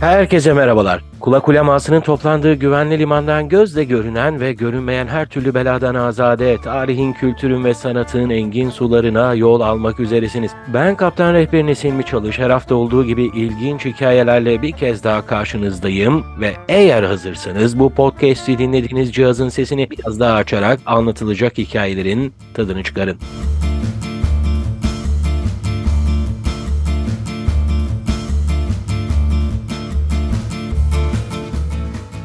Herkese merhabalar. Kulak ulemasının toplandığı güvenli limandan gözle görünen ve görünmeyen her türlü beladan azade, tarihin, kültürün ve sanatın engin sularına yol almak üzeresiniz. Ben Kaptan Rehberiniz Hilmi Çalış. Her hafta olduğu gibi ilginç hikayelerle bir kez daha karşınızdayım ve eğer hazırsanız bu podcast'i dinlediğiniz cihazın sesini biraz daha açarak anlatılacak hikayelerin tadını çıkarın.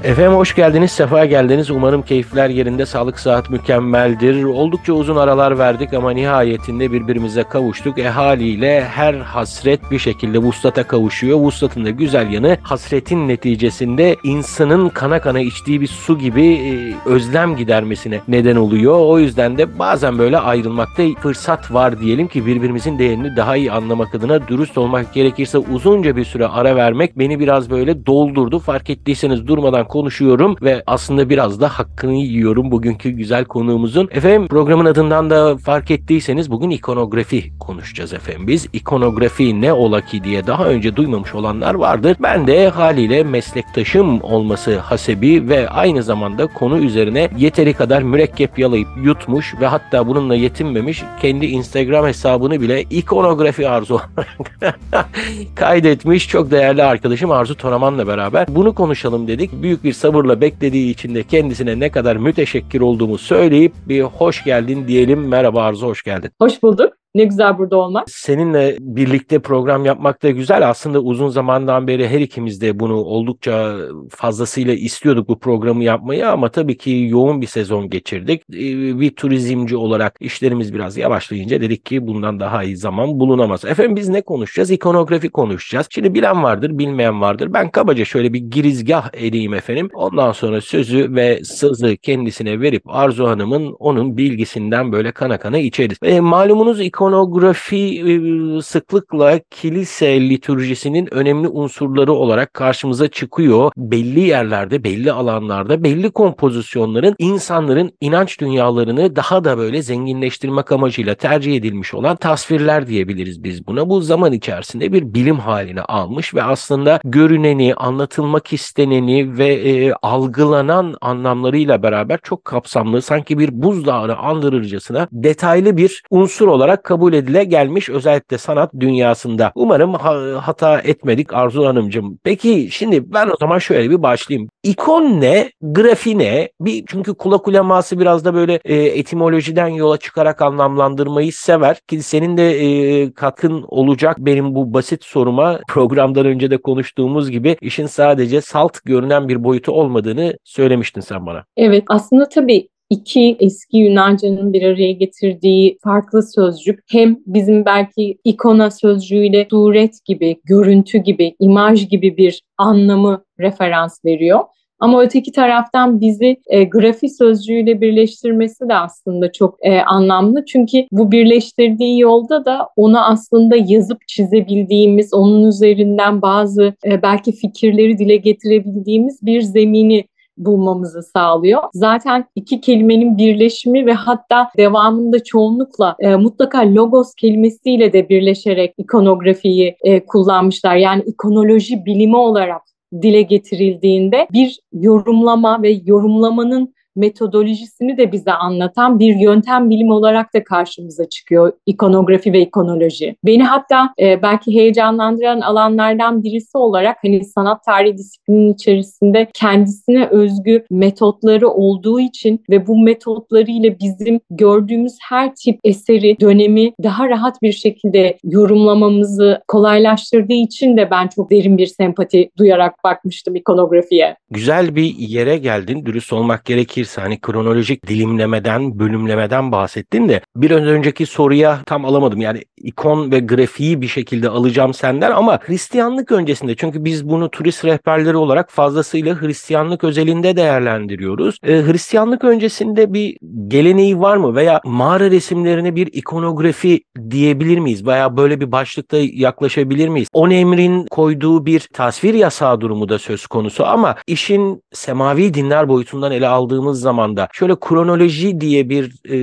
Efendim hoş geldiniz, sefa geldiniz. Umarım keyifler yerinde, sağlık saat mükemmeldir. Oldukça uzun aralar verdik ama nihayetinde birbirimize kavuştuk. E haliyle her hasret bir şekilde vuslata kavuşuyor. Vuslatın da güzel yanı hasretin neticesinde insanın kana kana içtiği bir su gibi e, özlem gidermesine neden oluyor. O yüzden de bazen böyle ayrılmakta fırsat var diyelim ki birbirimizin değerini daha iyi anlamak adına dürüst olmak gerekirse uzunca bir süre ara vermek beni biraz böyle doldurdu. Fark ettiyseniz durmadan konuşuyorum ve aslında biraz da hakkını yiyorum bugünkü güzel konuğumuzun. Efendim programın adından da fark ettiyseniz bugün ikonografi konuşacağız efendim. Biz ikonografi ne ola ki diye daha önce duymamış olanlar vardır. Ben de haliyle meslektaşım olması hasebi ve aynı zamanda konu üzerine yeteri kadar mürekkep yalayıp yutmuş ve hatta bununla yetinmemiş kendi Instagram hesabını bile ikonografi arzu kaydetmiş çok değerli arkadaşım Arzu Toraman'la beraber bunu konuşalım dedik. Büyük bir sabırla beklediği için de kendisine ne kadar müteşekkir olduğumu söyleyip bir hoş geldin diyelim. Merhaba Arzu, hoş geldin. Hoş bulduk. Ne güzel burada olmak. Seninle birlikte program yapmak da güzel. Aslında uzun zamandan beri her ikimiz de bunu oldukça fazlasıyla istiyorduk bu programı yapmayı ama tabii ki yoğun bir sezon geçirdik. Ee, bir turizmci olarak işlerimiz biraz yavaşlayınca dedik ki bundan daha iyi zaman bulunamaz. Efendim biz ne konuşacağız? İkonografi konuşacağız. Şimdi bilen vardır, bilmeyen vardır. Ben kabaca şöyle bir girizgah edeyim efendim. Ondan sonra sözü ve sızı kendisine verip Arzu Hanım'ın onun bilgisinden böyle kana kana içeriz. E, malumunuz ikonografi ikonografi sıklıkla kilise liturjisinin önemli unsurları olarak karşımıza çıkıyor. Belli yerlerde, belli alanlarda, belli kompozisyonların insanların inanç dünyalarını daha da böyle zenginleştirmek amacıyla tercih edilmiş olan tasvirler diyebiliriz biz buna. Bu zaman içerisinde bir bilim haline almış ve aslında görüneni, anlatılmak isteneni ve e, algılanan anlamlarıyla beraber çok kapsamlı, sanki bir buzdağını andırırcasına detaylı bir unsur olarak kabul edile gelmiş özellikle sanat dünyasında. Umarım hata etmedik Arzu Hanımcığım. Peki şimdi ben o zaman şöyle bir başlayayım. İkon ne? Grafi ne? Bir, çünkü kulak uleması biraz da böyle e, etimolojiden yola çıkarak anlamlandırmayı sever. Ki senin de e, katkın olacak benim bu basit soruma programdan önce de konuştuğumuz gibi işin sadece salt görünen bir boyutu olmadığını söylemiştin sen bana. Evet aslında tabii iki eski Yunanca'nın bir araya getirdiği farklı sözcük hem bizim belki ikona sözcüğüyle suret gibi, görüntü gibi, imaj gibi bir anlamı referans veriyor. Ama öteki taraftan bizi e, grafi sözcüğüyle birleştirmesi de aslında çok e, anlamlı. Çünkü bu birleştirdiği yolda da onu aslında yazıp çizebildiğimiz, onun üzerinden bazı e, belki fikirleri dile getirebildiğimiz bir zemini bulmamızı sağlıyor. Zaten iki kelimenin birleşimi ve hatta devamında çoğunlukla e, mutlaka logos kelimesiyle de birleşerek ikonografiyi e, kullanmışlar. Yani ikonoloji bilimi olarak dile getirildiğinde bir yorumlama ve yorumlamanın metodolojisini de bize anlatan bir yöntem bilim olarak da karşımıza çıkıyor ikonografi ve ikonoloji. Beni hatta e, belki heyecanlandıran alanlardan birisi olarak hani sanat tarihi disiplinin içerisinde kendisine özgü metotları olduğu için ve bu metotlarıyla bizim gördüğümüz her tip eseri, dönemi daha rahat bir şekilde yorumlamamızı kolaylaştırdığı için de ben çok derin bir sempati duyarak bakmıştım ikonografiye. Güzel bir yere geldin. Dürüst olmak gerekir gerekirse hani kronolojik dilimlemeden, bölümlemeden bahsettin de bir önceki soruya tam alamadım. Yani ikon ve grafiği bir şekilde alacağım senden ama Hristiyanlık öncesinde çünkü biz bunu turist rehberleri olarak fazlasıyla Hristiyanlık özelinde değerlendiriyoruz. Ee, Hristiyanlık öncesinde bir geleneği var mı veya mağara resimlerine bir ikonografi diyebilir miyiz veya böyle bir başlıkta yaklaşabilir miyiz? On emrin koyduğu bir tasvir yasağı durumu da söz konusu ama işin semavi dinler boyutundan ele aldığımız zaman da şöyle kronoloji diye bir e,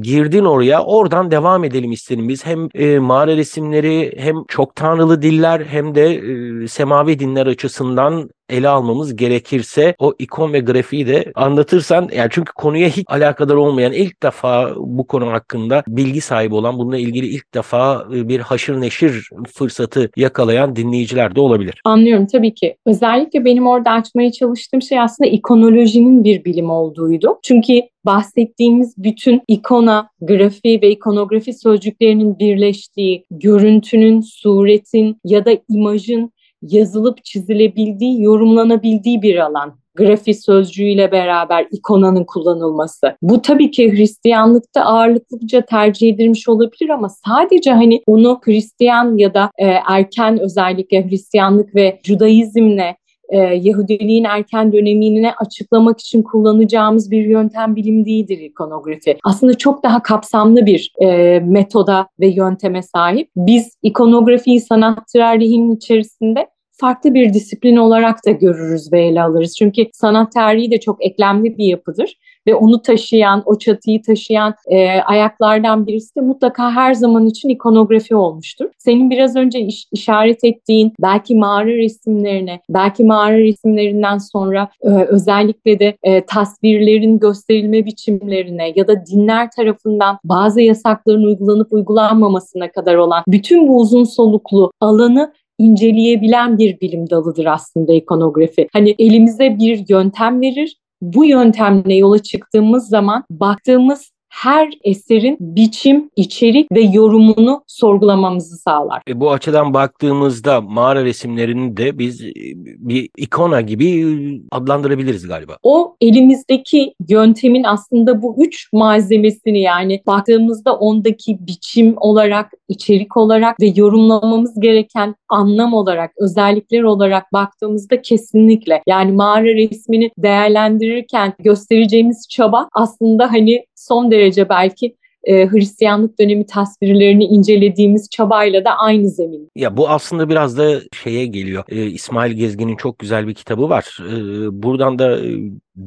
girdin oraya oradan devam edelim istedim biz. Hem e, mağara resimleri hem çok tanrılı diller hem de e, semavi dinler açısından ele almamız gerekirse o ikon ve grafiği de anlatırsan yani çünkü konuya hiç alakadar olmayan ilk defa bu konu hakkında bilgi sahibi olan bununla ilgili ilk defa e, bir haşır neşir fırsatı yakalayan dinleyiciler de olabilir. Anlıyorum tabii ki. Özellikle benim orada açmaya çalıştığım şey aslında ikonolojinin bir bilim olduğuydu. Çünkü bahsettiğimiz bütün ikona, grafi ve ikonografi sözcüklerinin birleştiği, görüntünün, suretin ya da imajın yazılıp çizilebildiği, yorumlanabildiği bir alan grafi sözcüğüyle beraber ikonanın kullanılması. Bu tabii ki Hristiyanlıkta ağırlıklıca tercih edilmiş olabilir ama sadece hani onu Hristiyan ya da e, erken özellikle Hristiyanlık ve Judaizmle e, Yahudiliğin erken dönemini açıklamak için kullanacağımız bir yöntem bilim değildir ikonografi. Aslında çok daha kapsamlı bir e, metoda ve yönteme sahip. Biz ikonografiyi sanat tarihinin içerisinde farklı bir disiplin olarak da görürüz ve ele alırız. Çünkü sanat tarihi de çok eklemli bir yapıdır ve onu taşıyan, o çatıyı taşıyan e, ayaklardan birisi de mutlaka her zaman için ikonografi olmuştur. Senin biraz önce iş, işaret ettiğin belki mağara resimlerine, belki mağara resimlerinden sonra e, özellikle de e, tasvirlerin gösterilme biçimlerine ya da dinler tarafından bazı yasakların uygulanıp uygulanmamasına kadar olan bütün bu uzun soluklu alanı inceleyebilen bir bilim dalıdır aslında ikonografi. Hani elimize bir yöntem verir, bu yöntemle yola çıktığımız zaman baktığımız her eserin biçim, içerik ve yorumunu sorgulamamızı sağlar. E, bu açıdan baktığımızda mağara resimlerini de biz e, bir ikona gibi adlandırabiliriz galiba. O elimizdeki yöntemin aslında bu üç malzemesini yani baktığımızda ondaki biçim olarak, içerik olarak ve yorumlamamız gereken anlam olarak, özellikler olarak baktığımızda kesinlikle yani mağara resmini değerlendirirken göstereceğimiz çaba aslında hani son derece belki e, Hristiyanlık dönemi tasvirlerini incelediğimiz çabayla da aynı zemin. Ya bu aslında biraz da şeye geliyor. E, İsmail Gezgin'in çok güzel bir kitabı var. E, buradan da e,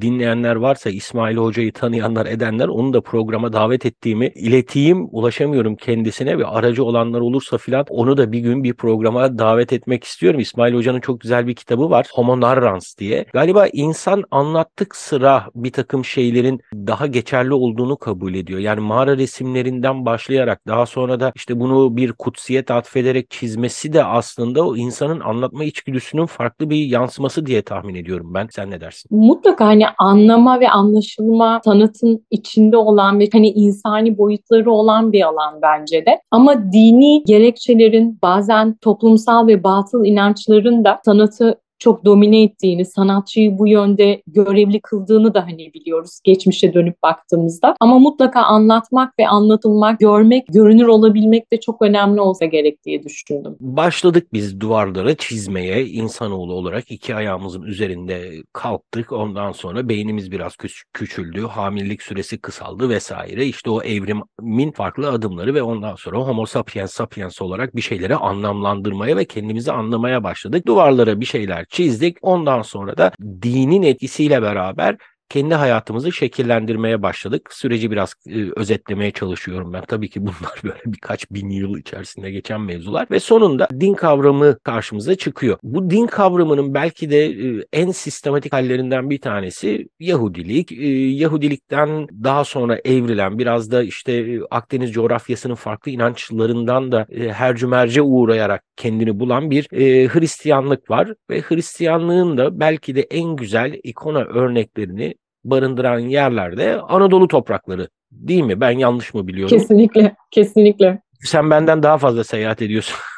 dinleyenler varsa İsmail Hoca'yı tanıyanlar edenler onu da programa davet ettiğimi ileteyim. Ulaşamıyorum kendisine ve aracı olanlar olursa filan onu da bir gün bir programa davet etmek istiyorum. İsmail Hoca'nın çok güzel bir kitabı var. Homo narrans diye. Galiba insan anlattık sıra bir takım şeylerin daha geçerli olduğunu kabul ediyor. Yani mağara resimlerinden başlayarak daha sonra da işte bunu bir kutsiyet atfederek çizmesi de aslında o insanın anlatma içgüdüsünün farklı bir yansıması diye tahmin ediyorum ben. Sen ne dersin? Mutlaka hani anlama ve anlaşılma sanatın içinde olan ve hani insani boyutları olan bir alan bence de. Ama dini gerekçelerin bazen toplumsal ve batıl inançların da sanatı çok domine ettiğini, sanatçıyı bu yönde görevli kıldığını da hani biliyoruz geçmişe dönüp baktığımızda. Ama mutlaka anlatmak ve anlatılmak, görmek, görünür olabilmek de çok önemli olsa gerek diye düşündüm. Başladık biz duvarlara çizmeye insanoğlu olarak iki ayağımızın üzerinde kalktık. Ondan sonra beynimiz biraz küçüldü, hamilelik süresi kısaldı vesaire. İşte o evrimin farklı adımları ve ondan sonra homo sapiens sapiens olarak bir şeyleri anlamlandırmaya ve kendimizi anlamaya başladık. Duvarlara bir şeyler çizdik. Ondan sonra da dinin etkisiyle beraber kendi hayatımızı şekillendirmeye başladık. Süreci biraz e, özetlemeye çalışıyorum ben. Tabii ki bunlar böyle birkaç bin yıl içerisinde geçen mevzular ve sonunda din kavramı karşımıza çıkıyor. Bu din kavramının belki de e, en sistematik hallerinden bir tanesi Yahudilik. E, Yahudilikten daha sonra evrilen biraz da işte e, Akdeniz coğrafyasının farklı inançlarından da e, hercümerce uğrayarak kendini bulan bir e, Hristiyanlık var ve Hristiyanlığın da belki de en güzel ikona örneklerini barındıran yerlerde Anadolu toprakları değil mi? Ben yanlış mı biliyorum? Kesinlikle, kesinlikle. Sen benden daha fazla seyahat ediyorsun.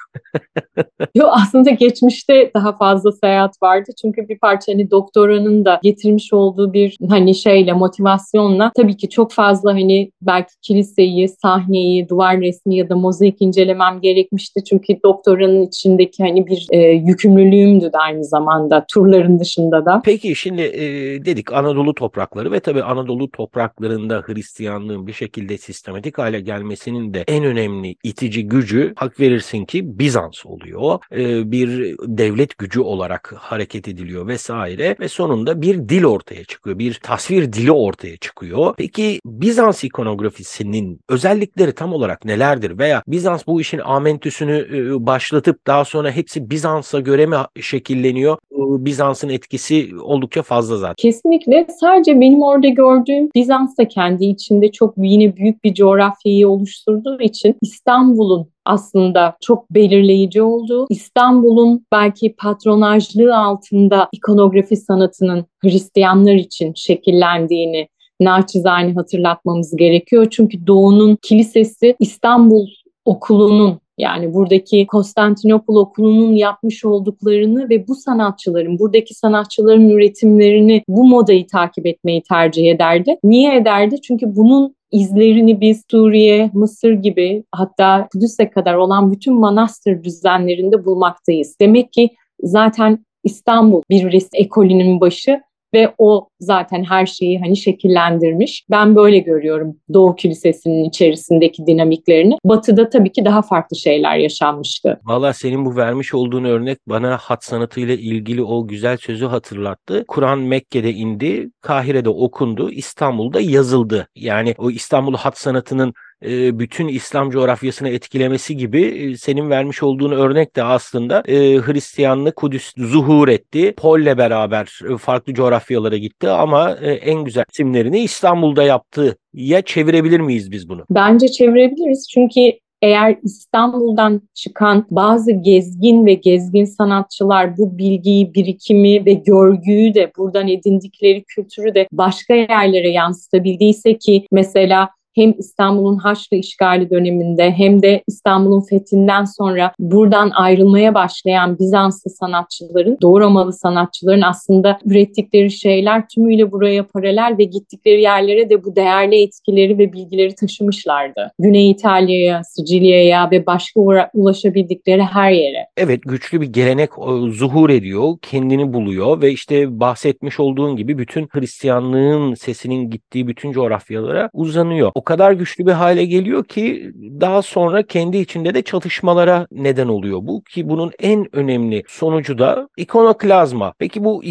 Yo aslında geçmişte daha fazla seyahat vardı. Çünkü bir parça hani doktoranın da getirmiş olduğu bir hani şeyle motivasyonla tabii ki çok fazla hani belki kiliseyi, sahneyi, duvar resmi ya da mozaik incelemem gerekmişti. Çünkü doktoranın içindeki hani bir e, yükümlülüğümdü de aynı zamanda turların dışında da. Peki şimdi e, dedik Anadolu toprakları ve tabii Anadolu topraklarında Hristiyanlığın bir şekilde sistematik hale gelmesinin de en önemli itici gücü hak verirsin ki Bizans oluyor. E, bir devlet gücü olarak hareket ediliyor vesaire ve sonunda bir dil ortaya çıkıyor. Bir tasvir dili ortaya çıkıyor. Peki Bizans ikonografisinin özellikleri tam olarak nelerdir veya Bizans bu işin amentüsünü e, başlatıp daha sonra hepsi Bizans'a göre mi şekilleniyor? Bizans'ın etkisi oldukça fazla zaten. Kesinlikle. Sadece benim orada gördüğüm Bizans da kendi içinde çok yine büyük bir coğrafyayı oluşturduğu için İstanbul'un aslında çok belirleyici olduğu, İstanbul'un belki patronajlığı altında ikonografi sanatının Hristiyanlar için şekillendiğini naçizane hatırlatmamız gerekiyor. Çünkü Doğu'nun kilisesi İstanbul okulunun yani buradaki Konstantinopol Okulu'nun yapmış olduklarını ve bu sanatçıların, buradaki sanatçıların üretimlerini, bu modayı takip etmeyi tercih ederdi. Niye ederdi? Çünkü bunun izlerini biz Suriye, Mısır gibi hatta Kudüs'e kadar olan bütün manastır düzenlerinde bulmaktayız. Demek ki zaten İstanbul bir resim ekolünün başı ve o zaten her şeyi hani şekillendirmiş. Ben böyle görüyorum Doğu Kilisesi'nin içerisindeki dinamiklerini. Batı'da tabii ki daha farklı şeyler yaşanmıştı. Valla senin bu vermiş olduğun örnek bana hat sanatıyla ilgili o güzel sözü hatırlattı. Kur'an Mekke'de indi, Kahire'de okundu, İstanbul'da yazıldı. Yani o İstanbul hat sanatının bütün İslam coğrafyasını etkilemesi gibi senin vermiş olduğun örnek de aslında Hristiyanlık Kudüs zuhur etti. Pol'le beraber farklı coğrafyalara gitti ama en güzel isimlerini İstanbul'da yaptı. Ya çevirebilir miyiz biz bunu? Bence çevirebiliriz çünkü eğer İstanbul'dan çıkan bazı gezgin ve gezgin sanatçılar bu bilgiyi, birikimi ve görgüyü de buradan edindikleri kültürü de başka yerlere yansıtabildiyse ki mesela hem İstanbul'un Haçlı işgali döneminde hem de İstanbul'un fethinden sonra buradan ayrılmaya başlayan Bizanslı sanatçıların, Doğu Romalı sanatçıların aslında ürettikleri şeyler tümüyle buraya paralel ve gittikleri yerlere de bu değerli etkileri ve bilgileri taşımışlardı. Güney İtalya'ya, Sicilya'ya ve başka ulaşabildikleri her yere. Evet güçlü bir gelenek zuhur ediyor, kendini buluyor ve işte bahsetmiş olduğun gibi bütün Hristiyanlığın sesinin gittiği bütün coğrafyalara uzanıyor. O kadar güçlü bir hale geliyor ki daha sonra kendi içinde de çatışmalara neden oluyor bu ki bunun en önemli sonucu da ikonoklazma. Peki bu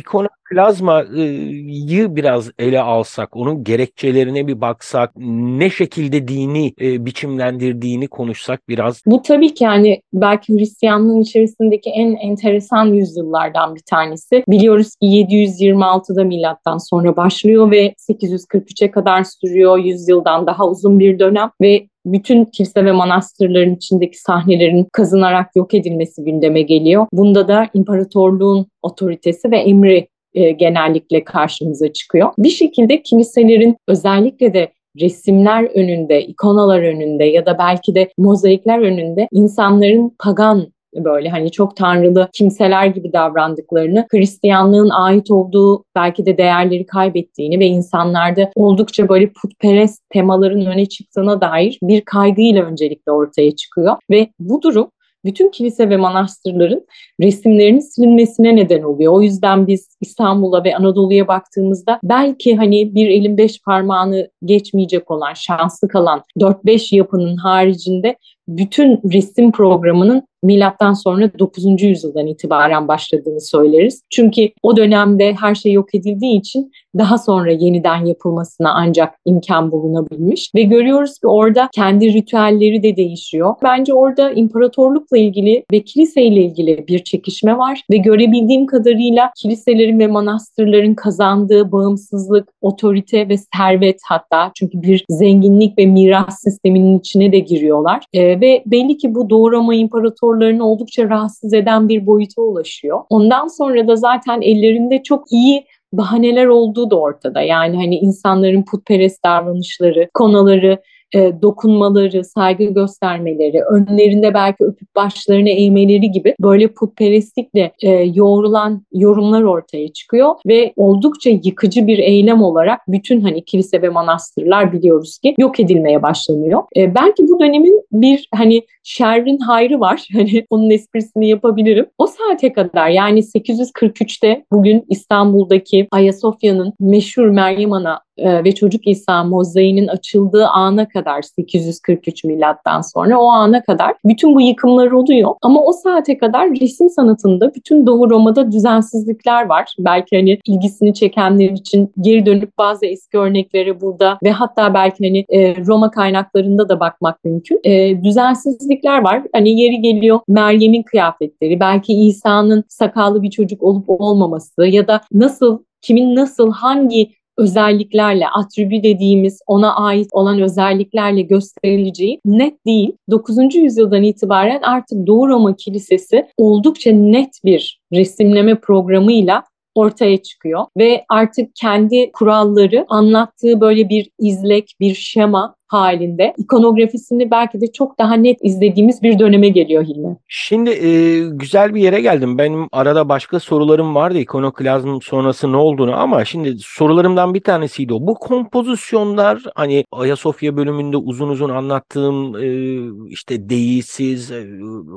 ikonoklazmayı biraz ele alsak, onun gerekçelerine bir baksak, ne şekilde dini e, biçimlendirdiğini konuşsak biraz. Bu tabii ki yani belki Hristiyanlığın içerisindeki en enteresan yüzyıllardan bir tanesi. Biliyoruz ki 726'da milattan sonra başlıyor ve 843'e kadar sürüyor. Yüzyıldan daha uzun bir dönem ve bütün kilise ve manastırların içindeki sahnelerin kazınarak yok edilmesi gündeme geliyor. Bunda da imparatorluğun otoritesi ve emri e, genellikle karşımıza çıkıyor. Bir şekilde kiliselerin özellikle de resimler önünde, ikonalar önünde ya da belki de mozaikler önünde insanların pagan böyle hani çok tanrılı kimseler gibi davrandıklarını, Hristiyanlığın ait olduğu belki de değerleri kaybettiğini ve insanlarda oldukça böyle putperest temaların öne çıktığına dair bir kaygıyla öncelikle ortaya çıkıyor ve bu durum bütün kilise ve manastırların resimlerinin silinmesine neden oluyor. O yüzden biz İstanbul'a ve Anadolu'ya baktığımızda belki hani bir elin beş parmağını geçmeyecek olan, şanslı kalan 4-5 yapının haricinde bütün resim programının milattan sonra 9. yüzyıldan itibaren başladığını söyleriz. Çünkü o dönemde her şey yok edildiği için daha sonra yeniden yapılmasına ancak imkan bulunabilmiş ve görüyoruz ki orada kendi ritüelleri de değişiyor. Bence orada imparatorlukla ilgili ve kiliseyle ilgili bir çekişme var ve görebildiğim kadarıyla kiliselerin ve manastırların kazandığı bağımsızlık, otorite ve servet hatta çünkü bir zenginlik ve miras sisteminin içine de giriyorlar. E, ve belli ki bu Doğu Roma imparatorlarını oldukça rahatsız eden bir boyuta ulaşıyor. Ondan sonra da zaten ellerinde çok iyi bahaneler olduğu da ortada. Yani hani insanların putperest davranışları, konaları e, dokunmaları, saygı göstermeleri, önlerinde belki öpüp başlarını eğmeleri gibi böyle putperestlikle e, yoğrulan yorumlar ortaya çıkıyor ve oldukça yıkıcı bir eylem olarak bütün hani kilise ve manastırlar biliyoruz ki yok edilmeye başlanıyor. E, belki bu dönemin bir hani şerrin hayrı var. Hani onun esprisini yapabilirim. O saate kadar yani 843'te bugün İstanbul'daki Ayasofya'nın meşhur Meryem Ana e, ve Çocuk İsa mozaiğinin açıldığı ana kadar 843 milattan sonra o ana kadar bütün bu yıkımlar oluyor. Ama o saate kadar resim sanatında bütün Doğu Roma'da düzensizlikler var. Belki hani ilgisini çekenler için geri dönüp bazı eski örneklere burada ve hatta belki hani e, Roma kaynaklarında da bakmak mümkün. E, düzensizlikler var. Hani yeri geliyor Meryem'in kıyafetleri, belki İsa'nın sakallı bir çocuk olup olmaması ya da nasıl kimin nasıl hangi özelliklerle, atribü dediğimiz ona ait olan özelliklerle gösterileceği net değil. 9. yüzyıldan itibaren artık Doğu Roma Kilisesi oldukça net bir resimleme programıyla ortaya çıkıyor ve artık kendi kuralları anlattığı böyle bir izlek, bir şema halinde ikonografisini belki de çok daha net izlediğimiz bir döneme geliyor Hilmi. Şimdi e, güzel bir yere geldim. Benim arada başka sorularım vardı ikonoklazm sonrası ne olduğunu ama şimdi sorularımdan bir tanesiydi o. Bu kompozisyonlar hani Ayasofya bölümünde uzun uzun anlattığım e, işte Deisiz, e,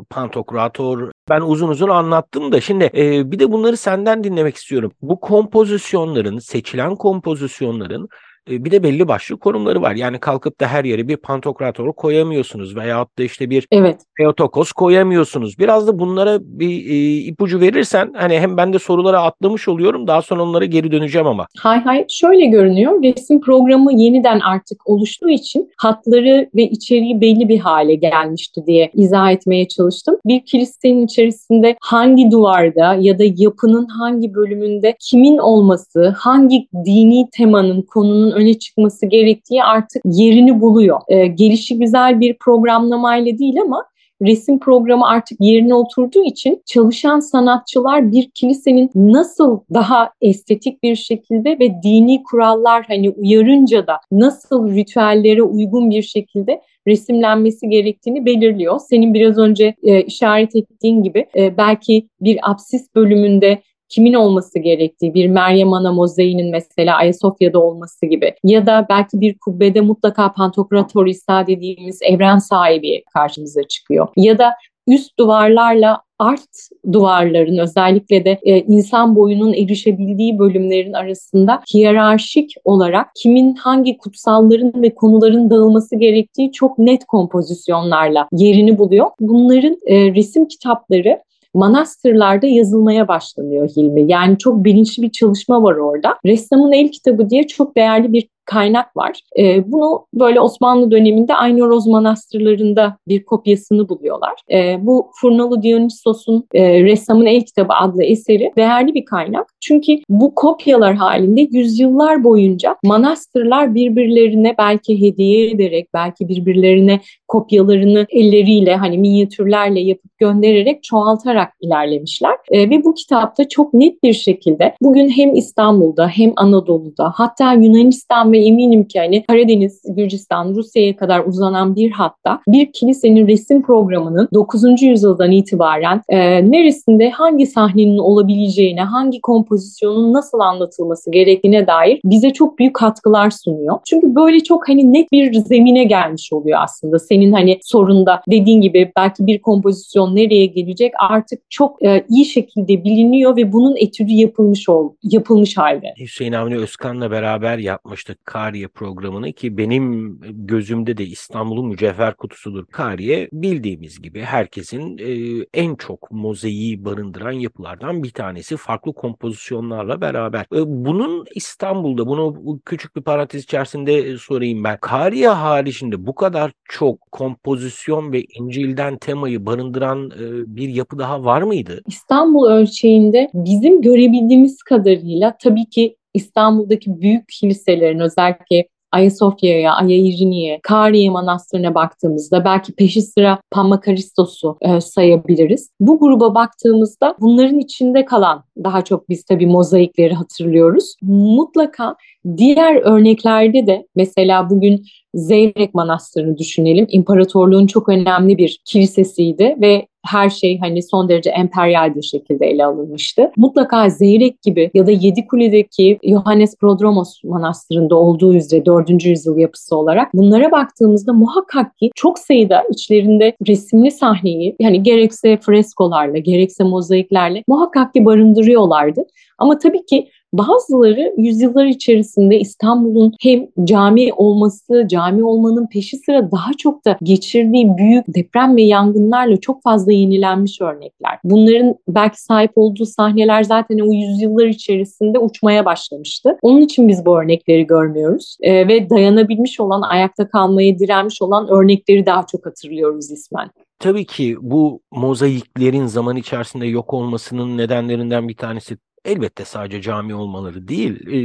Pantokrator ben uzun uzun anlattım da şimdi e, bir de bunları senden dinlemek istiyorum. Bu kompozisyonların, seçilen kompozisyonların bir de belli başlı konumları var. Yani kalkıp da her yere bir pantokrator koyamıyorsunuz veyahut da işte bir evet. Theotokos koyamıyorsunuz. Biraz da bunlara bir e, ipucu verirsen hani hem ben de sorulara atlamış oluyorum daha sonra onlara geri döneceğim ama. Hay hay şöyle görünüyor. Resim programı yeniden artık oluştuğu için hatları ve içeriği belli bir hale gelmişti diye izah etmeye çalıştım. Bir kilisenin içerisinde hangi duvarda ya da yapının hangi bölümünde kimin olması, hangi dini temanın, konunun öne çıkması gerektiği artık yerini buluyor. E, gelişi güzel bir programlamayla değil ama resim programı artık yerine oturduğu için çalışan sanatçılar bir kilisenin nasıl daha estetik bir şekilde ve dini kurallar hani uyarınca da nasıl ritüellere uygun bir şekilde resimlenmesi gerektiğini belirliyor. Senin biraz önce e, işaret ettiğin gibi e, belki bir apsis bölümünde kimin olması gerektiği, bir Meryem Ana mozaiğinin mesela Ayasofya'da olması gibi ya da belki bir kubbede mutlaka Pantokrator İsa dediğimiz evren sahibi karşımıza çıkıyor. Ya da üst duvarlarla art duvarların özellikle de e, insan boyunun erişebildiği bölümlerin arasında hiyerarşik olarak kimin hangi kutsalların ve konuların dağılması gerektiği çok net kompozisyonlarla yerini buluyor. Bunların e, resim kitapları manastırlarda yazılmaya başlanıyor Hilmi. Yani çok bilinçli bir çalışma var orada. Ressamın El Kitabı diye çok değerli bir kaynak var. E, bunu böyle Osmanlı döneminde Aynoroz manastırlarında bir kopyasını buluyorlar. E, bu Furnalı Dionysos'un e, Ressamın El Kitabı adlı eseri değerli bir kaynak. Çünkü bu kopyalar halinde yüzyıllar boyunca manastırlar birbirlerine belki hediye ederek, belki birbirlerine kopyalarını elleriyle hani minyatürlerle yapıp göndererek çoğaltarak ilerlemişler. E, ve bu kitapta çok net bir şekilde bugün hem İstanbul'da hem Anadolu'da hatta Yunanistan ve eminim ki hani Karadeniz, Gürcistan, Rusya'ya kadar uzanan bir hatta bir kilisenin resim programının 9. yüzyıldan itibaren e, neresinde hangi sahnenin olabileceğine, hangi kompozisyonun nasıl anlatılması gerektiğine dair bize çok büyük katkılar sunuyor. Çünkü böyle çok hani net bir zemine gelmiş oluyor aslında. Senin hani sorunda dediğin gibi belki bir kompozisyon nereye gelecek artık çok e, iyi şekilde biliniyor ve bunun etüdü yapılmış ol, yapılmış halde. Hüseyin Avni Özkan'la beraber yapmıştık Kariye programını ki benim gözümde de İstanbul'un mücevher kutusudur. Kariye bildiğimiz gibi herkesin e, en çok mozaiği barındıran yapılardan bir tanesi farklı kompozisyonlarla beraber. E, bunun İstanbul'da bunu küçük bir parantez içerisinde sorayım ben. Kariye haricinde bu kadar çok kompozisyon ve İncil'den temayı barındıran e, bir yapı daha var mıydı? İstanbul ölçeğinde bizim görebildiğimiz kadarıyla tabii ki İstanbul'daki büyük kiliselerin özellikle Ayasofya'ya, Ayayirini'ye, Kariye Manastırı'na baktığımızda belki peşi sıra Pammakaristos'u e, sayabiliriz. Bu gruba baktığımızda bunların içinde kalan daha çok biz tabii mozaikleri hatırlıyoruz. Mutlaka diğer örneklerde de mesela bugün Zeyrek Manastırı'nı düşünelim. İmparatorluğun çok önemli bir kilisesiydi ve her şey hani son derece emperyal bir şekilde ele alınmıştı. Mutlaka Zeyrek gibi ya da Yedikule'deki Johannes Prodromos Manastırı'nda olduğu üzere 4. yüzyıl yapısı olarak bunlara baktığımızda muhakkak ki çok sayıda içlerinde resimli sahneyi yani gerekse freskolarla gerekse mozaiklerle muhakkak ki barındırıyorlardı. Ama tabii ki bazıları yüzyıllar içerisinde İstanbul'un hem cami olması, cami olmanın peşi sıra daha çok da geçirdiği büyük deprem ve yangınlarla çok fazla yenilenmiş örnekler. Bunların belki sahip olduğu sahneler zaten o yüzyıllar içerisinde uçmaya başlamıştı. Onun için biz bu örnekleri görmüyoruz e, ve dayanabilmiş olan, ayakta kalmaya direnmiş olan örnekleri daha çok hatırlıyoruz ismen. Tabii ki bu mozaiklerin zaman içerisinde yok olmasının nedenlerinden bir tanesi elbette sadece cami olmaları değil, e,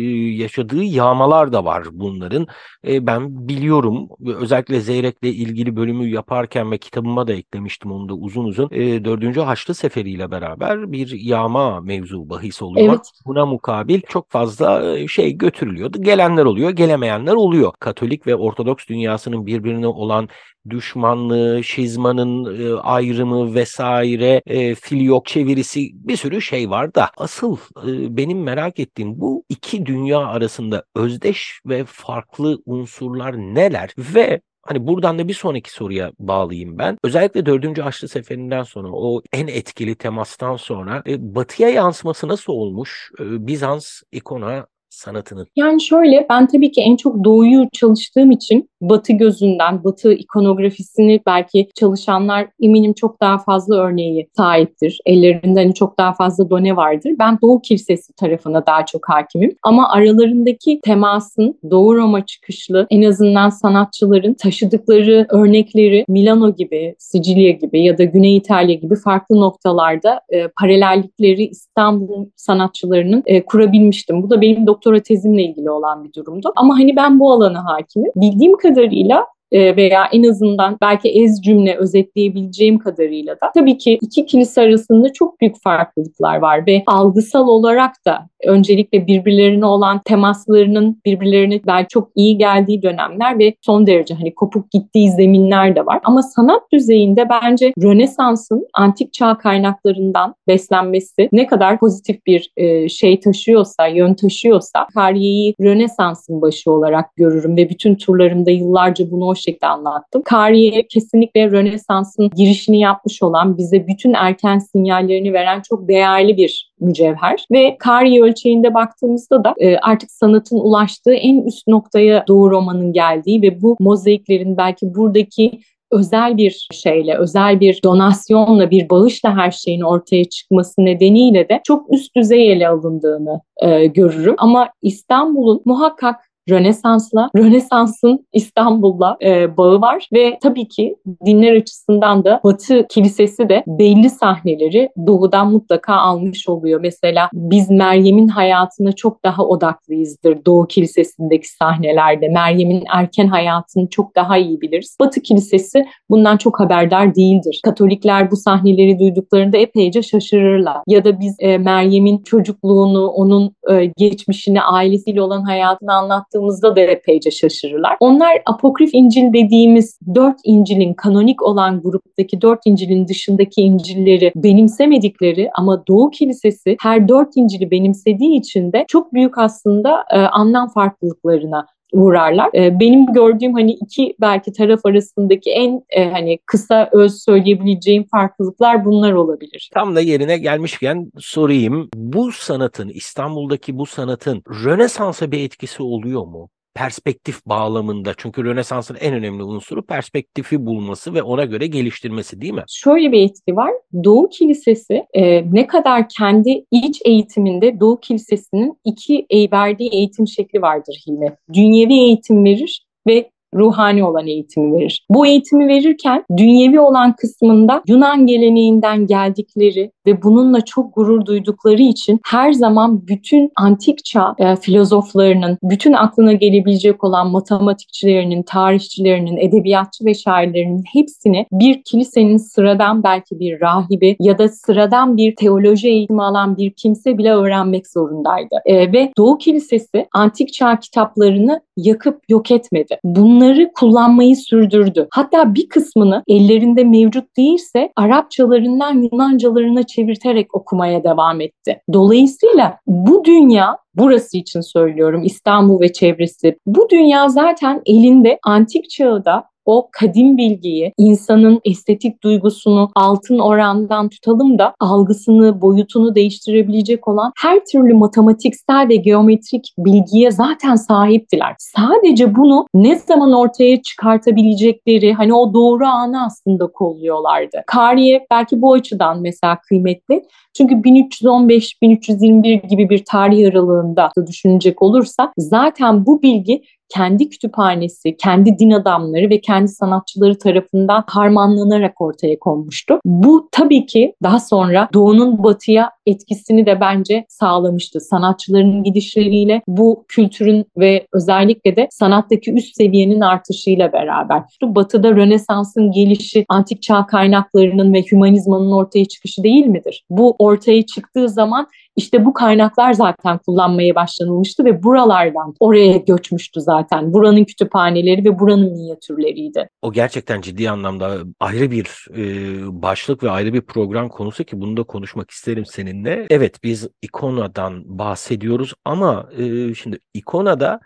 yaşadığı yağmalar da var bunların. E, ben biliyorum özellikle Zeyrek'le ilgili bölümü yaparken ve kitabıma da eklemiştim onu da uzun uzun. E, 4. Haçlı Seferi ile beraber bir yağma mevzu bahis oluyor. Evet. Buna mukabil çok fazla şey götürülüyordu. Gelenler oluyor, gelemeyenler oluyor. Katolik ve Ortodoks dünyasının birbirine olan düşmanlığı, şizmanın e, ayrımı vesaire, e, filiyok çevirisi bir sürü şey var da asıl e, benim merak ettiğim bu iki dünya arasında özdeş ve farklı unsurlar neler ve Hani buradan da bir sonraki soruya bağlayayım ben. Özellikle 4. Haçlı Seferinden sonra o en etkili temastan sonra e, batıya yansıması nasıl olmuş? E, Bizans ikona sanatının? Yani şöyle ben tabii ki en çok doğuyu çalıştığım için batı gözünden, batı ikonografisini belki çalışanlar eminim çok daha fazla örneği sahiptir. Ellerinde hani çok daha fazla done vardır. Ben Doğu Kilisesi tarafına daha çok hakimim. Ama aralarındaki temasın Doğu Roma çıkışlı en azından sanatçıların taşıdıkları örnekleri Milano gibi, Sicilya gibi ya da Güney İtalya gibi farklı noktalarda e, paralellikleri İstanbul sanatçılarının e, kurabilmiştim. Bu da benim doktora tezimle ilgili olan bir durumdu. Ama hani ben bu alana hakimim. Bildiğim kadarıyla e, veya en azından belki ez cümle özetleyebileceğim kadarıyla da tabii ki iki kilise arasında çok büyük farklılıklar var ve algısal olarak da öncelikle birbirlerine olan temaslarının birbirlerine belki çok iyi geldiği dönemler ve son derece hani kopuk gittiği zeminler de var. Ama sanat düzeyinde bence Rönesans'ın antik çağ kaynaklarından beslenmesi ne kadar pozitif bir e, şey taşıyorsa, yön taşıyorsa Kariye'yi Rönesans'ın başı olarak görürüm ve bütün turlarımda yıllarca bunu o şekilde anlattım. Kariye kesinlikle Rönesans'ın girişini yapmış olan, bize bütün erken sinyallerini veren çok değerli bir mücevher ve Kariye ölçeğinde baktığımızda da e, artık sanatın ulaştığı en üst noktaya Doğu Roma'nın geldiği ve bu mozaiklerin belki buradaki özel bir şeyle, özel bir donasyonla, bir bağışla her şeyin ortaya çıkması nedeniyle de çok üst düzey ele alındığını e, görürüm. Ama İstanbul'un muhakkak Rönesans'la, Rönesans'ın İstanbul'la e, bağı var ve tabii ki dinler açısından da Batı Kilisesi de belli sahneleri doğudan mutlaka almış oluyor. Mesela biz Meryem'in hayatına çok daha odaklıyızdır Doğu Kilisesi'ndeki sahnelerde. Meryem'in erken hayatını çok daha iyi biliriz. Batı Kilisesi bundan çok haberdar değildir. Katolikler bu sahneleri duyduklarında epeyce şaşırırlar. Ya da biz e, Meryem'in çocukluğunu, onun e, geçmişini, ailesiyle olan hayatını anlattığı baktığımızda da epeyce şaşırırlar. Onlar apokrif İncil dediğimiz dört İncil'in kanonik olan gruptaki dört İncil'in dışındaki İncil'leri benimsemedikleri ama Doğu Kilisesi her dört İncil'i benimsediği için de çok büyük aslında e, anlam farklılıklarına uğrarlar. E, benim gördüğüm hani iki belki taraf arasındaki en e, hani kısa öz söyleyebileceğim farklılıklar bunlar olabilir. Tam da yerine gelmişken sorayım. Bu sanatın İstanbul'daki bu sanatın Rönesans'a bir etkisi oluyor mu? Perspektif bağlamında. Çünkü Rönesans'ın en önemli unsuru perspektifi bulması ve ona göre geliştirmesi değil mi? Şöyle bir etki var. Doğu Kilisesi e, ne kadar kendi iç eğitiminde Doğu Kilisesi'nin iki verdiği eğitim şekli vardır Hilmi. Dünyevi eğitim verir ve ruhani olan eğitimi verir. Bu eğitimi verirken dünyevi olan kısmında Yunan geleneğinden geldikleri ve bununla çok gurur duydukları için her zaman bütün antik çağ e, filozoflarının, bütün aklına gelebilecek olan matematikçilerinin, tarihçilerinin, edebiyatçı ve şairlerinin hepsini bir kilisenin sıradan belki bir rahibi ya da sıradan bir teoloji eğitimi alan bir kimse bile öğrenmek zorundaydı. E, ve Doğu Kilisesi antik çağ kitaplarını yakıp yok etmedi. Bunları kullanmayı sürdürdü. Hatta bir kısmını ellerinde mevcut değilse Arapçalarından Yunancalarına çevirterek okumaya devam etti. Dolayısıyla bu dünya burası için söylüyorum İstanbul ve çevresi. Bu dünya zaten elinde antik çağda o kadim bilgiyi, insanın estetik duygusunu altın orandan tutalım da algısını, boyutunu değiştirebilecek olan her türlü matematiksel ve geometrik bilgiye zaten sahiptiler. Sadece bunu ne zaman ortaya çıkartabilecekleri hani o doğru anı aslında kolluyorlardı. Kariye belki bu açıdan mesela kıymetli. Çünkü 1315-1321 gibi bir tarih aralığında düşünecek olursa zaten bu bilgi kendi kütüphanesi, kendi din adamları ve kendi sanatçıları tarafından harmanlanarak ortaya konmuştu. Bu tabii ki daha sonra Doğu'nun Batı'ya etkisini de bence sağlamıştı. Sanatçıların gidişleriyle bu kültürün ve özellikle de sanattaki üst seviyenin artışıyla beraber. Batı'da Rönesans'ın gelişi, antik çağ kaynaklarının ve hümanizmanın ortaya çıkışı değil midir? Bu ortaya çıktığı zaman işte bu kaynaklar zaten kullanmaya başlanılmıştı ve buralardan oraya göçmüştü zaten. Buranın kütüphaneleri ve buranın minyatürleriydi. O gerçekten ciddi anlamda ayrı bir e, başlık ve ayrı bir program konusu ki bunu da konuşmak isterim seninle. Evet biz ikonadan bahsediyoruz ama e, şimdi ikonada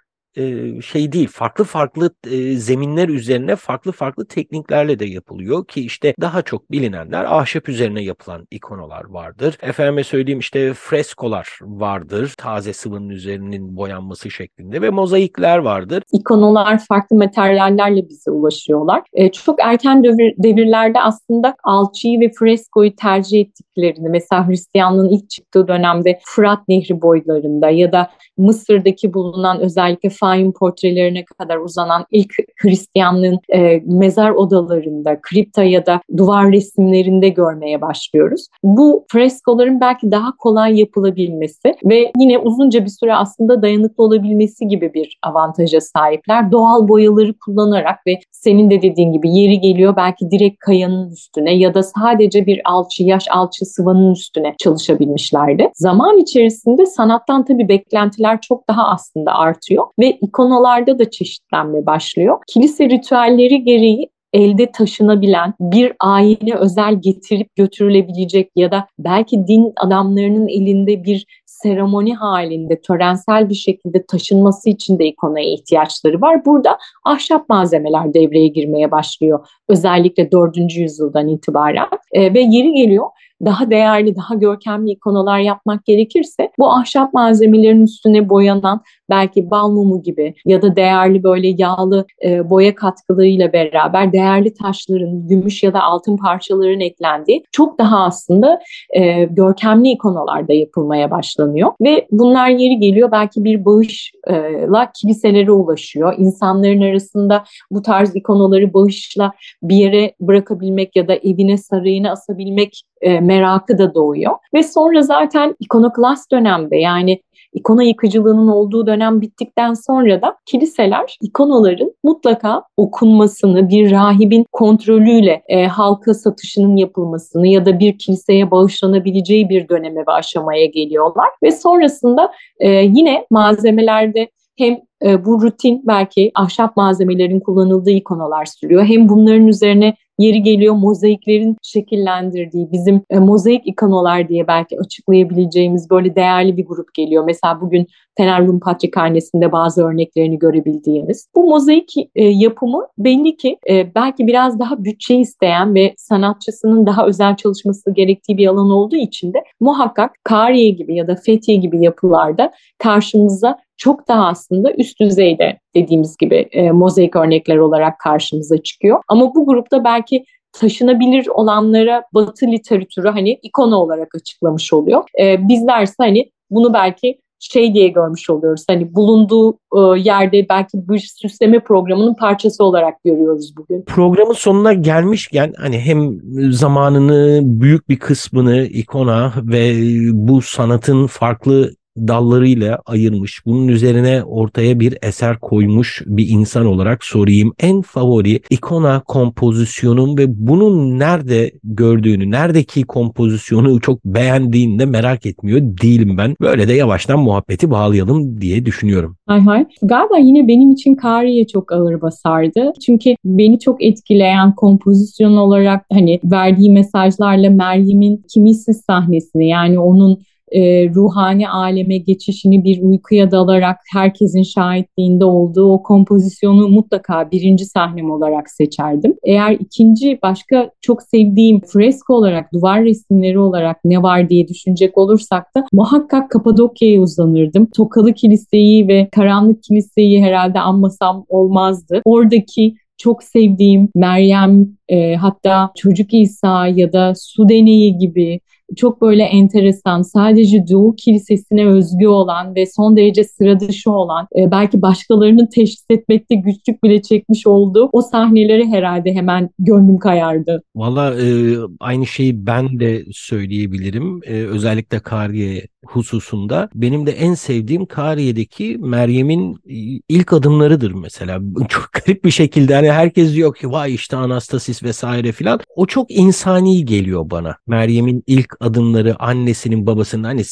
şey değil farklı farklı zeminler üzerine farklı farklı tekniklerle de yapılıyor ki işte daha çok bilinenler ahşap üzerine yapılan ikonalar vardır. Efendime söyleyeyim işte freskolar vardır. Taze sıvının üzerinin boyanması şeklinde ve mozaikler vardır. İkonalar farklı materyallerle bize ulaşıyorlar. çok erken devir, devirlerde aslında alçıyı ve freskoyu tercih ettiklerini mesela Hristiyanlığın ilk çıktığı dönemde Fırat Nehri boylarında ya da Mısır'daki bulunan özellikle Fayum portrelerine kadar uzanan ilk Hristiyanlığın e, mezar odalarında, kripta ya da duvar resimlerinde görmeye başlıyoruz. Bu freskoların belki daha kolay yapılabilmesi ve yine uzunca bir süre aslında dayanıklı olabilmesi gibi bir avantaja sahipler. Doğal boyaları kullanarak ve senin de dediğin gibi yeri geliyor belki direkt kayanın üstüne ya da sadece bir alçı, yaş alçı sıvanın üstüne çalışabilmişlerdi. Zaman içerisinde sanattan tabii beklentiler çok daha aslında artıyor ve ikonalarda da çeşitlenme başlıyor. Kilise ritüelleri gereği elde taşınabilen bir ayine özel getirip götürülebilecek ya da belki din adamlarının elinde bir seremoni halinde törensel bir şekilde taşınması için de ikonaya ihtiyaçları var. Burada ahşap malzemeler devreye girmeye başlıyor. Özellikle 4. yüzyıldan itibaren e, ve yeri geliyor daha değerli, daha görkemli ikonalar yapmak gerekirse bu ahşap malzemelerin üstüne boyanan belki bal mumu gibi ya da değerli böyle yağlı e, boya katkılarıyla beraber değerli taşların, gümüş ya da altın parçaların eklendiği çok daha aslında e, görkemli ikonalarda yapılmaya başlanıyor. Ve bunlar yeri geliyor belki bir bağışla kiliselere ulaşıyor. İnsanların arasında bu tarz ikonaları bağışla bir yere bırakabilmek ya da evine sarayına asabilmek e, merakı da doğuyor. Ve sonra zaten ikonoklast dönemde yani ikona yıkıcılığının olduğu dönem bittikten sonra da kiliseler ikonaların mutlaka okunmasını, bir rahibin kontrolüyle e, halka satışının yapılmasını ya da bir kiliseye bağışlanabileceği bir döneme ve aşamaya geliyorlar. Ve sonrasında e, yine malzemelerde hem e, bu rutin belki ahşap malzemelerin kullanıldığı ikonalar sürüyor. Hem bunların üzerine Yeri geliyor mozaiklerin şekillendirdiği bizim e, mozaik ikonolar diye belki açıklayabileceğimiz böyle değerli bir grup geliyor. Mesela bugün Fener Rum Patrikhanesi'nde bazı örneklerini görebildiğimiz. Bu mozaik e, yapımı belli ki e, belki biraz daha bütçe isteyen ve sanatçısının daha özel çalışması gerektiği bir alan olduğu için de muhakkak Kariye gibi ya da Fethiye gibi yapılarda karşımıza çok daha aslında üst düzeyde dediğimiz gibi e, mozaik örnekler olarak karşımıza çıkıyor. Ama bu grupta belki taşınabilir olanlara batı literatürü hani ikona olarak açıklamış oluyor. E, bizlerse hani bunu belki şey diye görmüş oluyoruz. Hani bulunduğu e, yerde belki bir süsleme programının parçası olarak görüyoruz bugün. Programın sonuna gelmişken hani hem zamanını büyük bir kısmını ikona ve bu sanatın farklı dallarıyla ayırmış, bunun üzerine ortaya bir eser koymuş bir insan olarak sorayım. En favori ikona kompozisyonun ve bunun nerede gördüğünü, neredeki kompozisyonu çok beğendiğinde merak etmiyor değilim ben. Böyle de yavaştan muhabbeti bağlayalım diye düşünüyorum. Hay hay. Galiba yine benim için Kariye çok ağır basardı. Çünkü beni çok etkileyen kompozisyon olarak hani verdiği mesajlarla Meryem'in kimisiz sahnesini yani onun e, ruhani aleme geçişini bir uykuya dalarak herkesin şahitliğinde olduğu o kompozisyonu mutlaka birinci sahnem olarak seçerdim. Eğer ikinci başka çok sevdiğim fresko olarak, duvar resimleri olarak ne var diye düşünecek olursak da muhakkak Kapadokya'ya uzanırdım. Tokalı Kiliseyi ve Karanlık Kiliseyi herhalde anmasam olmazdı. Oradaki çok sevdiğim Meryem e, hatta Çocuk İsa ya da Su Deneyi gibi çok böyle enteresan, sadece Doğu Kilisesi'ne özgü olan ve son derece sıra dışı olan, e, belki başkalarının teşhis etmekte güçlük bile çekmiş olduğu o sahneleri herhalde hemen gönlüm kayardı. Valla e, aynı şeyi ben de söyleyebilirim. E, özellikle Kariye hususunda. Benim de en sevdiğim Kariye'deki Meryem'in ilk adımlarıdır mesela. Çok garip bir şekilde hani herkes diyor ki vay işte Anastasis vesaire filan. O çok insani geliyor bana. Meryem'in ilk adımları annesinin babasının hani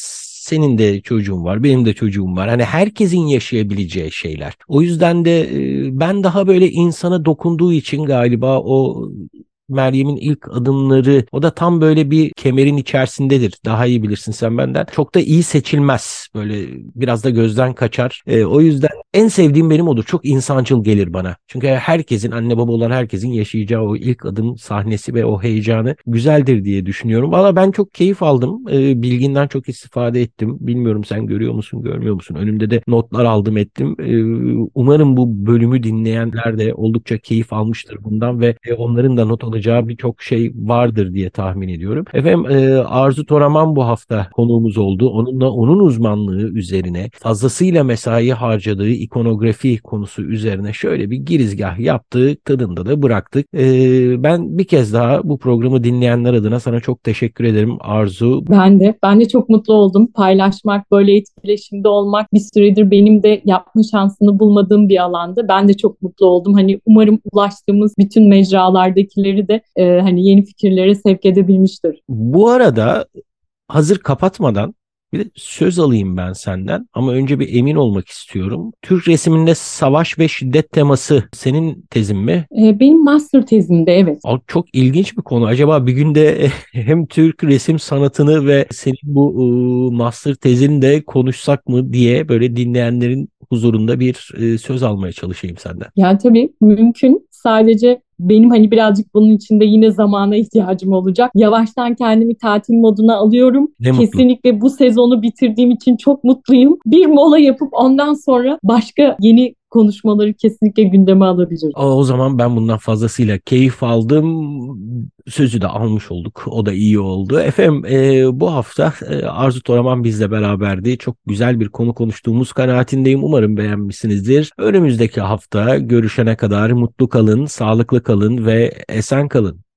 senin de çocuğun var, benim de çocuğum var. Hani herkesin yaşayabileceği şeyler. O yüzden de ben daha böyle insana dokunduğu için galiba o Meryem'in ilk adımları o da tam böyle bir kemerin içerisindedir. Daha iyi bilirsin sen benden. Çok da iyi seçilmez. Böyle biraz da gözden kaçar. E, o yüzden en sevdiğim benim odur. Çok insancıl gelir bana. Çünkü herkesin anne baba olan herkesin yaşayacağı o ilk adım sahnesi ve o heyecanı güzeldir diye düşünüyorum. Valla ben çok keyif aldım. E, bilginden çok istifade ettim. Bilmiyorum sen görüyor musun görmüyor musun? Önümde de notlar aldım ettim. E, umarım bu bölümü dinleyenler de oldukça keyif almıştır bundan ve e, onların da not alacağı birçok şey vardır diye tahmin ediyorum. Efendim e, Arzu Toraman bu hafta konuğumuz oldu. Onunla onun uzmanlığı üzerine fazlasıyla mesai harcadığı ikonografi konusu üzerine şöyle bir girizgah yaptık. Tadında da bıraktık. E, ben bir kez daha bu programı dinleyenler adına sana çok teşekkür ederim Arzu. Ben de. Ben de çok mutlu oldum. Paylaşmak, böyle etkileşimde olmak bir süredir benim de yapma şansını bulmadığım bir alanda. Ben de çok mutlu oldum. Hani umarım ulaştığımız bütün mecralardakileri de e, hani yeni fikirlere sevk edebilmiştir. Bu arada hazır kapatmadan bir de söz alayım ben senden ama önce bir emin olmak istiyorum. Türk resiminde savaş ve şiddet teması senin tezin mi? Ee, benim master tezimde evet. Çok ilginç bir konu. Acaba bir günde hem Türk resim sanatını ve senin bu master tezini de konuşsak mı diye böyle dinleyenlerin huzurunda bir söz almaya çalışayım senden. Yani tabii mümkün. Sadece benim hani birazcık bunun içinde yine zamana ihtiyacım olacak. Yavaştan kendimi tatil moduna alıyorum. Ne Kesinlikle mutlu. bu sezonu bitirdiğim için çok mutluyum. Bir mola yapıp ondan sonra başka yeni konuşmaları kesinlikle gündeme alabilir. O zaman ben bundan fazlasıyla keyif aldım. Sözü de almış olduk. O da iyi oldu. Efendim e, bu hafta e, Arzu Toraman bizle beraberdi. Çok güzel bir konu konuştuğumuz kanaatindeyim. Umarım beğenmişsinizdir. Önümüzdeki hafta görüşene kadar mutlu kalın, sağlıklı kalın ve esen kalın.